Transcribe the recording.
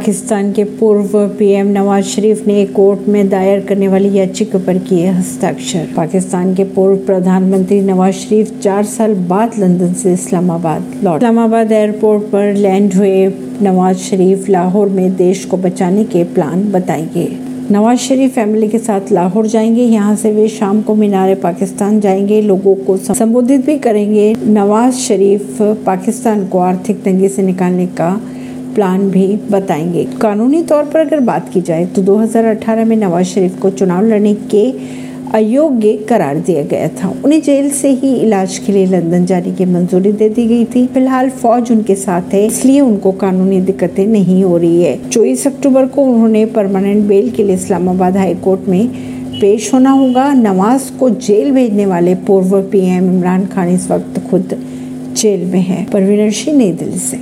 पाकिस्तान के पूर्व पीएम नवाज़ शरीफ ने कोर्ट में दायर करने वाली याचिका पर किए हस्ताक्षर। पाकिस्तान के पूर्व प्रधानमंत्री नवाज़ शरीफ चार साल बाद लंदन से इस्लामाबाद लौट। इस्लामाबाद एयरपोर्ट पर लैंड हुए नवाज़ शरीफ लाहौर में देश को बचाने के प्लान बताएँगे। नवाज़ शरीफ फैमिली के साथ लाहौर जाएँगे, यहाँ से वे शाम को मीनार पाकिस्तान जाएँगे। लोगों को संबोधित भी करेंगे। नवाज़ शरीफ पाकिस्तान को आर्थिक तंगी से निकालने का प्लान भी बताएँगे। कानूनी तौर पर अगर बात की जाए तो 2018 में नवाज़ शरीफ को चुनाव लड़ने के अयोग्य करार दिया गया था। उन्हें जेल से ही इलाज के लिए लंदन जाने की मंजूरी दे दी गई थी। फ़िलहाल फौज उनके साथ है, इसलिए उनको कानूनी दिक्कतें नहीं हो रही है। चौबीस अक्टूबर को उन्होंने परमानेंट बेल के लिए इस्लामाबाद हाई कोर्ट में पेश होना होगा। नवाज़ को जेल भेजने वाले पूर्व पीएम इमरान खान इस वक्त खुद जेल में है। परवीन सिंह, नई दिल्ली से।